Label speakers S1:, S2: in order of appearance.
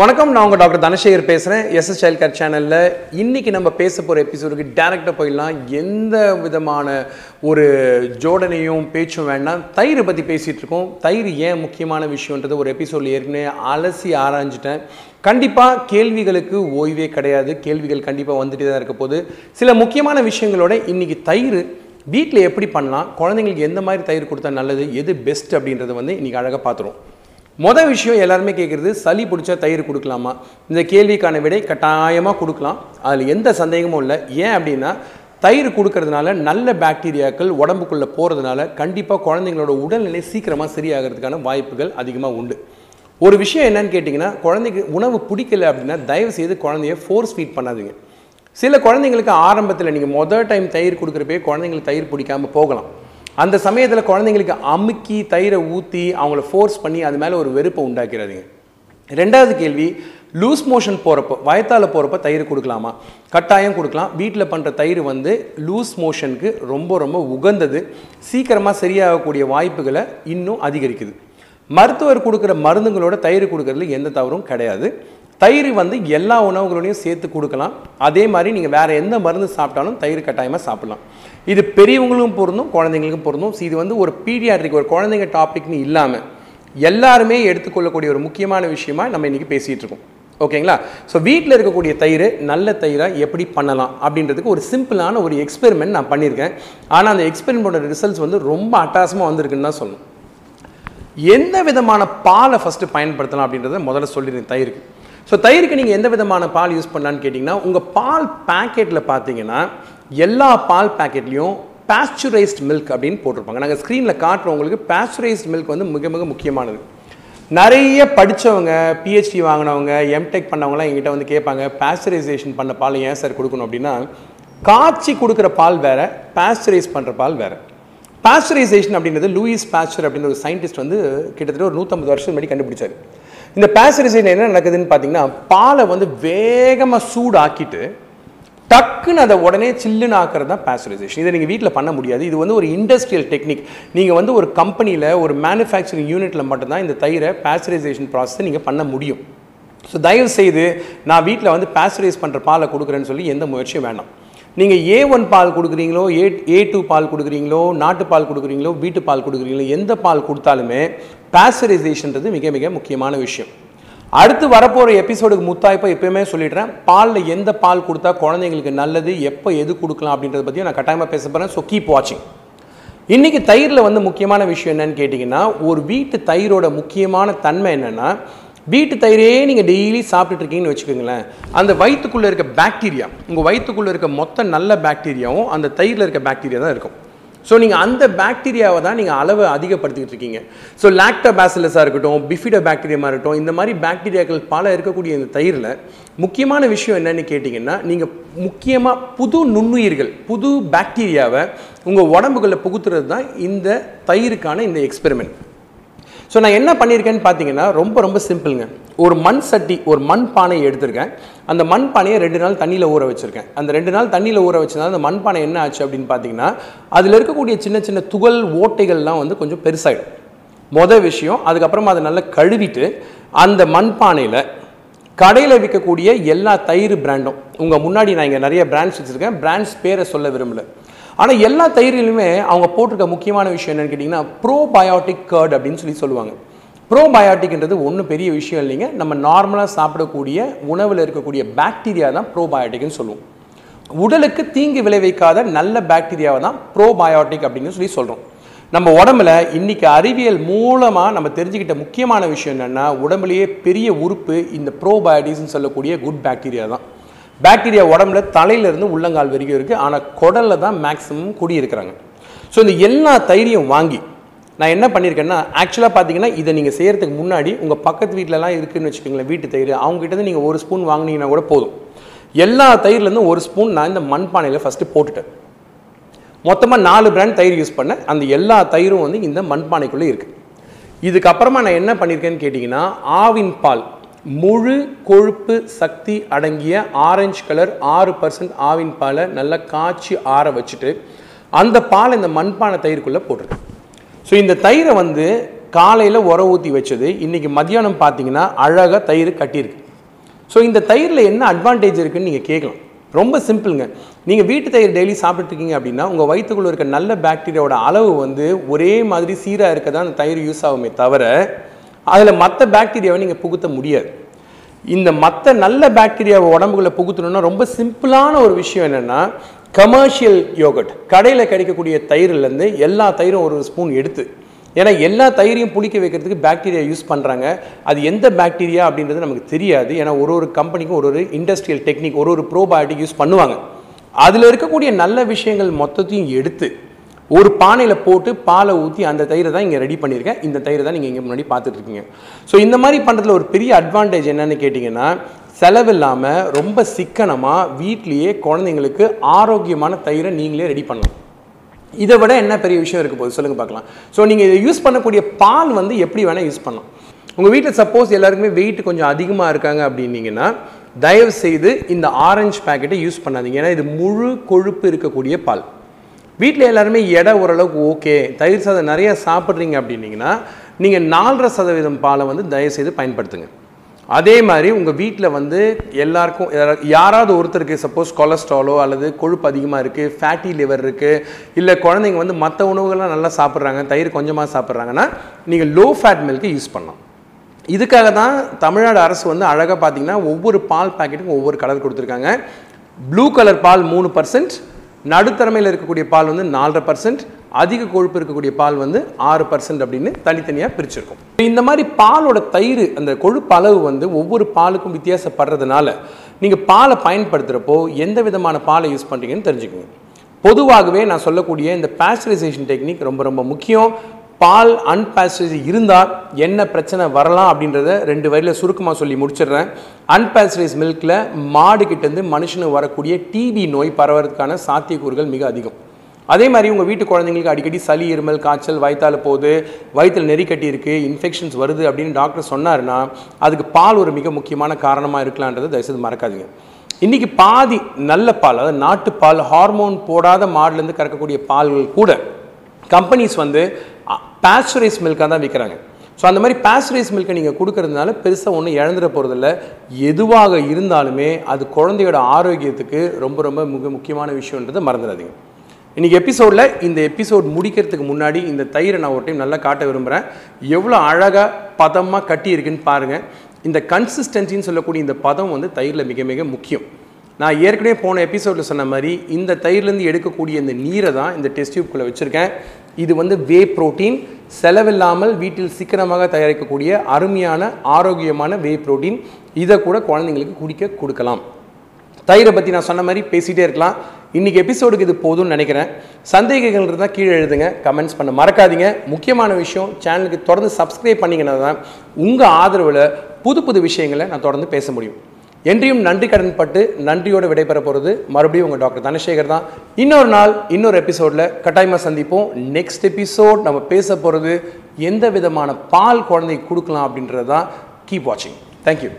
S1: வணக்கம் நான் உங்கள் டாக்டர் தனசேகர் பேசுகிறேன் எஸ்எஸ் சைல்ட் கேர் சேனலில் இன்றைக்கி நம்ம பேச போகிற எபிசோடுக்கு டேரெக்டாக போயிடலாம். எந்த விதமான ஒரு ஜோடனையும் பேச்சும் வேண்டாம். தயிர் பற்றி பேசிகிட்டு இருக்கோம். தயிர் ஏன் முக்கியமான விஷயன்றது ஒரு எபிசோடில் ஏற்கனவே அலசி ஆராய்ஞ்சிட்டேன். கண்டிப்பாக கேள்விகளுக்கு ஓய்வே கிடையாது. கேள்விகள் கண்டிப்பாக வந்துட்டு தான் இருக்க போது சில முக்கியமான விஷயங்களோட இன்றைக்கி தயிர் வீட்டில் எப்படி பண்ணலாம்? குழந்தைங்களுக்கு எந்த மாதிரி தயிர் கொடுத்தா நல்லது? எது பெஸ்ட் அப்படின்றத வந்து இன்றைக்கி அழகாக பார்த்துருவோம். மொதல் விஷயம் எல்லாருமே கேட்குறது சளி பிடிச்சா தயிர் கொடுக்கலாமா? இந்த கேள்விக்கான விடை கட்டாயமாக கொடுக்கலாம். அதில் எந்த சந்தேகமும் இல்லை. ஏன் அப்படின்னா தயிர் கொடுக்கறதுனால நல்ல பாக்டீரியாக்கள் உடம்புக்குள்ளே போகிறதுனால கண்டிப்பாக குழந்தைங்களோட உடல்நிலை சீக்கிரமாக சரியாகிறதுக்கான வாய்ப்புகள் அதிகமாக உண்டு. ஒரு விஷயம் என்னன்னு கேட்டிங்கன்னா குழந்தைக்கு உணவு பிடிக்கல அப்படின்னா தயவு செய்து குழந்தைய ஃபோர்ஸ் ஃபீட் பண்ணாதீங்க. சில குழந்தைங்களுக்கு ஆரம்பத்தில் நீங்கள் மொதல் டைம் தயிர் கொடுக்குறப்பே குழந்தைங்களுக்கு தயிர் பிடிக்காம போகலாம். அந்த சமயத்தில் குழந்தைங்களுக்கு அமுக்கி தயிரை ஊற்றி அவங்கள ஃபோர்ஸ் பண்ணி அது மேலே ஒரு வெறுப்பை உண்டாக்கிறாதீங்க. ரெண்டாவது கேள்வி லூஸ் மோஷன் போகிறப்போ வயத்தால் போகிறப்ப தயிர் கொடுக்கலாமா? கட்டாயம் கொடுக்கலாம். வீட்டில் பண்ணுற தயிர் வந்து லூஸ் மோஷனுக்கு ரொம்ப ரொம்ப உகந்தது. சீக்கிரமாக சரியாகக்கூடிய வாய்ப்புகளை இன்னும் அதிகரிக்குது. மருத்துவர் கொடுக்குற மருந்துங்களோட தயிர் கொடுக்கறதுல எந்த தவறும் கிடையாது. தயிர் வந்து எல்லா உணவுகளோடையும் சேர்த்து கொடுக்கலாம். அதே மாதிரி நீங்கள் வேறு எந்த மருந்து சாப்பிட்டாலும் தயிர் கட்டாயமாக சாப்பிடலாம். இது பெரியவங்களுக்கும் பொருந்தும் குழந்தைங்களுக்கும் பொருந்தும். இது வந்து ஒரு பீடியாட்ரிக் ஒரு குழந்தைங்க டாபிக்னு இல்லாமல் எல்லாருமே எடுத்துக்கொள்ளக்கூடிய ஒரு முக்கியமான விஷயமா நம்ம இன்றைக்கி பேசிகிட்டு இருக்கோம். ஓகேங்களா? ஸோ வீட்டில் இருக்கக்கூடிய தயிர் நல்ல தயிராக எப்படி பண்ணலாம் அப்படின்றதுக்கு ஒரு சிம்பிளான ஒரு எக்ஸ்பெரிமெண்ட் நான் பண்ணியிருக்கேன். ஆனால் அந்த எக்ஸ்பெரிமெண்ட்டோட ரிசல்ட்ஸ் வந்து ரொம்ப அட்டாசமாக வந்திருக்குன்னு தான் சொல்லணும். எந்த விதமான பாலை ஃபஸ்ட்டு பயன்படுத்தலாம் அப்படின்றத முதல்ல சொல்லிடுறேன் தயிருக்கு. ஸோ தயிருக்கு நீங்கள் எந்த விதமான பால் யூஸ் பண்ணலான்னு கேட்டிங்கன்னா உங்கள் பால் பேக்கெட்டில் பார்த்தீங்கன்னா எல்லா பால் பேக்கெட்லேயும் பேஸ்சுரைஸ்ட் மில்க் அப்படின்னு போட்டிருப்பாங்க. நாங்கள் ஸ்க்ரீனில் காட்டுறவங்களுக்கு பேஸ்சுரைஸ்ட் மில்க் வந்து மிக மிக முக்கியமானது. நிறைய படித்தவங்க பிஹெச்டி வாங்கினவங்க எம்டெக் பண்ணவங்களாம் எங்கிட்ட வந்து கேட்பாங்க பாஸ்டரைசேஷன் பண்ண பால் ஏன் சார் கொடுக்கணும்? அப்படின்னா காய்ச்சி கொடுக்குற பால் வேறு பாஸ்டரைஸ் பண்ணுற பால் வேறு. பாஸ்டரைசேஷன் அப்படின்றது லூயிஸ் பாஸ்டர் அப்படின்ற ஒரு சயின்டிஸ்ட் வந்து கிட்டத்தட்ட ஒரு நூற்றம்பது வருஷம் முன்னாடி கண்டுபிடிச்சார். இந்த பாஸ்டரைசேஷன் என்ன நடக்குதுன்னு பார்த்தீங்கன்னா பாலை வந்து வேகமாக சூடாக்கிட்டு டக்குன்னு அதை உடனே சில்லுன்னு ஆக்கிறது தான் பேஸ்டரைசேஷன் இதை நீங்கள் வீட்டில் பண்ண முடியாது. இது வந்து ஒரு இண்டஸ்ட்ரியல் டெக்னிக் நீங்கள் வந்து ஒரு கம்பெனியில் ஒரு மேனுஃபேக்சரிங் யூனிட்டில் மட்டும்தான் இந்த தயிரை பேஸ்டரைசேஷன் ப்ராசஸை நீங்கள் பண்ண முடியும். ஸோ தயவு செய்து நான் வீட்டில் வந்து பேஸ்டரைஸ் பண்ணுற பாலை கொடுக்குறேன்னு சொல்லி எந்த முயற்சியும் வேண்டாம் நீங்கள் ஏ ஒன் பால் கொடுக்குறீங்களோ ஏ ஏ டூ பால் கொடுக்குறீங்களோ நாட்டு பால் கொடுக்குறீங்களோ வீட்டு பால் கொடுக்குறீங்களோ எந்த பால் கொடுத்தாலுமே பேஸ்டரைசேஷன்றது மிக மிக முக்கியமான விஷயம். அடுத்து வரப்போகிற எபிசோடுக்கு முத்தாய்ப்பாக எப்பயுமே சொல்லிடுறேன். பாலில் எந்த பால் கொடுத்தா குழந்தைங்களுக்கு நல்லது எப்போ எது கொடுக்கலாம் அப்படின்றத பற்றியும் நான் கட்டாயமாக பேச போகிறேன் ஸோ கீப் வாட்சிங் இன்றைக்கி தயிரில் வந்து முக்கியமான விஷயம் என்னன்னு கேட்டிங்கன்னா ஒரு வீட்டு தயிரோட முக்கியமான தன்மை என்னென்னா வீட்டு தயிரே நீங்கள் டெய்லி சாப்பிட்டுட்டு இருக்கீங்கன்னு வச்சுக்கோங்களேன். அந்த வயிற்றுக்குள்ளே இருக்க பாக்டீரியா உங்கள் வயிற்றுக்குள்ளே இருக்க மொத்த நல்ல பாக்டீரியாவும் அந்த தயிரில் இருக்க பாக்டீரியா தான் இருக்கும். ஸோ நீங்கள் அந்த பாக்டீரியாவை தான் நீங்கள் அளவை அதிகப்படுத்திக்கிட்டு இருக்கீங்க. ஸோ லாக்டோபாசிலஸாக இருக்கட்டும் பிஃபிடோ பாக்டீரியமாக இருக்கட்டும் இந்த மாதிரி பாக்டீரியாக்கள் பல இருக்கக்கூடிய இந்த தயிரில் முக்கியமான விஷயம் என்னென்னு கேட்டிங்கன்னா நீங்கள் முக்கியமாக புது நுண்ணுயிர்கள் புது பாக்டீரியாவை உங்கள் உடம்புகளில் புகுத்துறது தான் இந்த தயிருக்கான இந்த எக்ஸ்பெரிமெண்ட் ஸோ நான் என்ன பண்ணியிருக்கேன்னு பார்த்தீங்கன்னா ரொம்ப ரொம்ப சிம்பிளுங்க ஒரு மண் சட்டி ஒரு மண் பானையை எடுத்திருக்கேன். அந்த மண் பானையை ரெண்டு நாள் தண்ணியில் ஊற வச்சுருக்கேன். அந்த ரெண்டு நாள் தண்ணியில் ஊற வச்சதுனால அந்த மண் பானை என்ன ஆச்சு அப்படின்னு பார்த்தீங்கன்னா அதில் இருக்கக்கூடிய சின்ன சின்ன துகள் ஓட்டைகள்லாம் வந்து கொஞ்சம் பெருசாகிடும் மொதல் விஷயம் அதுக்கப்புறமா அதை நல்லா கழுவிட்டு அந்த மண் பானையில் கடையில் விற்கக்கூடிய எல்லா தயிர் பிராண்டும் உங்கள் முன்னாடி நான் இங்கே நிறைய பிராண்ட்ஸ் வச்சுருக்கேன். பிராண்ட்ஸ் பேரை சொல்ல விரும்பலை. ஆனால் எல்லா தயிரிலுமே அவங்க போட்டிருக்க முக்கியமான விஷயம் என்னென்னு கேட்டிங்கன்னா ப்ரோபயோட்டிக் கர்ட் அப்படின்னு சொல்லி சொல்லுவாங்க. ப்ரோபயோட்டிக்ன்றது ஒன்றும் பெரிய விஷயம் இல்லைங்க. நம்ம நார்மலாக சாப்பிடக்கூடிய உணவில் இருக்கக்கூடிய பாக்டீரியா தான் ப்ரோபயோட்டிக்னு சொல்லுவோம். உடலுக்கு தீங்கு விளைவிக்காத நல்ல பாக்டீரியாவை தான் ப்ரோபயோட்டிக் அப்படின்னு சொல்லி சொல்கிறோம் நம்ம உடம்புல இன்றைக்கி அறிவியல் மூலமாக நம்ம தெரிஞ்சுக்கிட்ட முக்கியமான விஷயம் என்னென்னா உடம்புலேயே பெரிய உறுப்பு இந்த ப்ரோபயோட்டிக்ஸ்னு சொல்லக்கூடிய குட் பாக்டீரியா தான். பாக்டீரியா உடம்புல தலையிலேருந்து உள்ளங்கால் வரைக்கும் இருக்குது ஆனால் குடலில் தான் மேக்ஸிமம் குடியிருக்கிறாங்க ஸோ இந்த எல்லா தயிரையும் வாங்கி நான் என்ன பண்ணியிருக்கேன்னா ஆக்சுவலாக பார்த்தீங்கன்னா இதை நீங்கள் செய்கிறதுக்கு முன்னாடி உங்கள் பக்கத்து வீட்டிலலாம் இருக்குதுன்னு வச்சுக்கோங்களேன் வீட்டு தயிர். அவங்ககிட்ட நீங்கள் ஒரு ஸ்பூன் வாங்கினீங்கன்னா கூட போதும். எல்லா தயிர்லேருந்து ஒரு ஸ்பூன் நான் இந்த மண்பானையில் ஃபஸ்ட்டு போட்டுட்டேன். மொத்தமாக நாலு பிராண்ட் தயிர் யூஸ் பண்ணேன். அந்த எல்லா தயிரும் வந்து இந்த மண்பானைக்குள்ளே இருக்குது இதுக்கப்புறமா நான் என்ன பண்ணியிருக்கேன்னு கேட்டிங்கன்னா ஆவின் பால். முழு கொழுப்பு சக்தி அடங்கிய ஆரஞ்சு கலர் ஆறு பர்சன்ட் ஆவின் பாலை நல்லா காய்ச்சி ஆற வச்சுட்டு அந்த பாலை இந்த மண்பானை தயிருக்குள்ளே போட்டிருக்கேன் ஸோ இந்த தயிரை வந்து காலையில் உர ஊற்றி வச்சது. இன்றைக்கி மதியானம் பார்த்தீங்கன்னா அழகாக தயிர் கட்டியிருக்கு. ஸோ இந்த தயிரில் என்ன அட்வான்டேஜ் இருக்குன்னு நீங்கள் கேட்கலாம். ரொம்ப சிம்பிளுங்க. நீங்கள் வீட்டு தயிர் டெய்லி சாப்பிட்டுருக்கீங்க அப்படின்னா உங்கள் வயிற்றுக்குள்ள இருக்க நல்ல பாக்டீரியாவோட அளவு வந்து ஒரே மாதிரி சீராக இருக்க தான் அந்த தயிர் யூஸ் ஆகுமே தவிர அதில் மற்ற பாக்டீரியாவை நீங்கள் புகுத்த முடியாது. இந்த மற்ற நல்ல பாக்டீரியாவை உடம்புகளை புகுத்தணும்னா ரொம்ப சிம்பிளான ஒரு விஷயம் என்னென்னா கமர்ஷியல் யோகட் கடையில் கிடைக்கக்கூடிய தயிர்லேருந்து எல்லா தயிரும் ஒரு ஸ்பூன் எடுத்து ஏன்னா எல்லா தயிரையும் புளிக்க வைக்கிறதுக்கு பாக்டீரியா யூஸ் பண்ணுறாங்க அது எந்த பாக்டீரியா அப்படின்றது நமக்கு தெரியாது. ஏன்னா ஒரு ஒரு கம்பெனிக்கும் ஒரு ஒரு இண்டஸ்ட்ரியல் டெக்னிக் ஒரு ஒரு ப்ரோபயோட்டிக் யூஸ் பண்ணுவாங்க. அதில் இருக்கக்கூடிய நல்ல விஷயங்கள் மொத்தத்தையும் எடுத்து ஒரு பானையில் போட்டு பாலை ஊற்றி அந்த தயிரை தான் இங்கே ரெடி பண்ணியிருக்கேன். இந்த தயிரை தான் நீங்கள் இங்கே முன்னாடி பார்த்துட்ருக்கீங்க. ஸோ இந்த மாதிரி பண்ணுறதுல ஒரு பெரிய அட்வான்டேஜ் என்னென்னு கேட்டிங்கன்னா செலவில்லாமல் ரொம்ப சிக்கனமாக வீட்லேயே குழந்தைங்களுக்கு ஆரோக்கியமான தயிரை நீங்களே ரெடி பண்ணலாம். இதை விட என்ன பெரிய விஷயம் இருக்க போகுது சொல்லுங்கள் பார்க்கலாம். ஸோ நீங்கள் இதை யூஸ் பண்ணக்கூடிய பால் வந்து எப்படி வேணால் யூஸ் பண்ணலாம். உங்கள் வீட்டில் சப்போஸ் எல்லாருக்குமே வெயிட் கொஞ்சம் அதிகமாக இருக்காங்க அப்படின்னீங்கன்னா தயவு செய்து இந்த ஆரஞ்சு பேக்கெட்டை யூஸ் பண்ணாதீங்க. ஏன்னா இது முழு கொழுப்பு இருக்கக்கூடிய பால். வீட்டில் எல்லாருமே எடை ஓரளவுக்கு ஓகே. தயிர் சாதம் நிறையா சாப்பிட்றீங்க அப்படின்னீங்கன்னா நீங்கள் நாலரை சதவீதம் பாலை வந்து தயவு செய்து பயன்படுத்துங்க. அதே மாதிரி உங்கள் வீட்டில் வந்து எல்லாருக்கும் யாராவது ஒருத்தருக்கு சப்போஸ் கொலஸ்ட்ராலோ அல்லது கொழுப்பு அதிகமாக இருக்குது ஃபேட்டி லிவர் இருக்குது இல்லை குழந்தைங்க வந்து மற்ற உணவுகள்லாம் நல்லா சாப்பிட்றாங்க தயிர் கொஞ்சமாக சாப்பிட்றாங்கன்னா நீங்கள் லோ ஃபேட் மில்க்கு யூஸ் பண்ணலாம். இதுக்காக தான் தமிழ்நாடு அரசு வந்து அழகாக பார்த்தீங்கன்னா ஒவ்வொரு பால் பாக்கெட்டுக்கும் ஒவ்வொரு கலர் கொடுத்துருக்காங்க. ப்ளூ கலர் பால் மூணு பர்சன்ட் நடுத்தரமையில் இருக்கக்கூடிய பால் வந்து நாலரை பர்சன்ட் அதிக கொழுப்பு இருக்கக்கூடிய பால் வந்து ஆறு பர்சன்ட் அப்படின்னு தனித்தனியாக பிரிச்சிருக்கும். இந்த மாதிரி பாலோட தயிர் அந்த கொழுப்பு அளவு வந்து ஒவ்வொரு பாலுக்கும் வித்தியாசப்படுறதுனால நீங்கள் பாலை பயன்படுத்துகிறப்போ எந்த விதமான பாலை யூஸ் பண்ணுறீங்கன்னு தெரிஞ்சுக்கோங்க. பொதுவாகவே நான் சொல்லக்கூடிய இந்த பேஸ்டரைசேஷன் டெக்னிக் ரொம்ப ரொம்ப முக்கியம். பால் அன்பேஸ்டரைஸ் இருந்தால் என்ன பிரச்சனை வரலாம் அப்படின்றத ரெண்டு வரியில் சுருக்கமாக சொல்லி முடிச்சிடுறேன். அன்பேஸ்டரைஸ் மில்கில் மாடு கிட்டேருந்து மனுஷனுக்கு வரக்கூடிய டிபி நோய் பரவறதுக்கான சாத்தியக்கூறுகள் மிக அதிகம். அதே மாதிரி உங்கள் வீட்டு குழந்தைங்களுக்கு அடிக்கடி சளி இருமல் காய்ச்சல் வயிற்றால் போகுது வயிற்றில் நெறி கட்டி இன்ஃபெக்ஷன்ஸ் வருது அப்படின்னு டாக்டர் சொன்னாருன்னா அதுக்கு பால் ஒரு மிக முக்கியமான காரணமாக இருக்கலான்றதை தயவுசெய்து மறக்காதீங்க. இன்றைக்கி பாதி நல்ல பால் அதாவது நாட்டுப்பால் ஹார்மோன் போடாத மாடுலேருந்து கறக்கக்கூடிய பால்கள் கூட கம்பெனிஸ் வந்து பேஸ்டரைஸ் மில்காக தான் விற்கிறாங்க ஸோ அந்த மாதிரி பேஸ்டரைஸ் மில்கை நீங்கள் கொடுக்கறதுனால பெருசாக ஒன்றும் இழந்துட போகிறதில்ல எதுவாக இருந்தாலுமே அது குழந்தையோட ஆரோக்கியத்துக்கு ரொம்ப ரொம்ப மிக முக்கியமான விஷயன்றதை மறந்துடாதீங்க. இன்றைக்கி எபிசோடில் இந்த எபிசோட் முடிக்கிறதுக்கு முன்னாடி இந்த தயிரை நான் ஒரு டைம் நல்லா காட்ட விரும்புகிறேன் எவ்வளோ அழகாக பதமாக கட்டி இருக்குன்னு பாருங்கள் இந்த கன்சிஸ்டன்சின்னு சொல்லக்கூடிய இந்த பதம் வந்து தயிரில் மிக மிக முக்கியம். நான் ஏற்கனவே போன எபிசோடில் சொன்ன மாதிரி இந்த தயிர்லேருந்து எடுக்கக்கூடிய இந்த நீரை தான் இந்த டெஸ்ட் டியூப்குள்ளே வச்சுருக்கேன். இது வந்து வே ப்ரோட்டீன் செலவில்லாமல் வீட்டில் சீக்கிரமாக தயாரிக்கக்கூடிய அருமையான ஆரோக்கியமான வே புரோட்டீன் இதை கூட குழந்தைங்களுக்கு குடிக்க கொடுக்கலாம். தயிரை பற்றி நான் சொன்ன மாதிரி பேசிகிட்டே இருக்கலாம். இன்றைக்கி எபிசோடுக்கு இது போதும்னு நினைக்கிறேன். சந்தேகங்கள் இருந்தால் கீழே எழுதுங்க. கமெண்ட்ஸ் பண்ண மறக்காதீங்க. முக்கியமான விஷயம் சேனலுக்கு தொடர்ந்து சப்ஸ்கிரைப் பண்ணிங்கன்னா தான் உங்கள் ஆதரவில் புது புது விஷயங்களை நான் தொடர்ந்து பேச முடியும். என்றையும் நன்றி கடன் பட்டு நன்றியோடு விடைபெற போகிறது மறுபடியும் உங்கள் டாக்டர் தனசேகர் தான். இன்னொரு நாள் இன்னொரு எபிசோடில் கட்டாயமாக சந்திப்போம். நெக்ஸ்ட் எபிசோட் நம்ம பேச போகிறது எந்த விதமான பால் குழந்தை கொடுக்கலாம் அப்படின்றது தான் கீப் வாட்சிங் தேங்க்யூ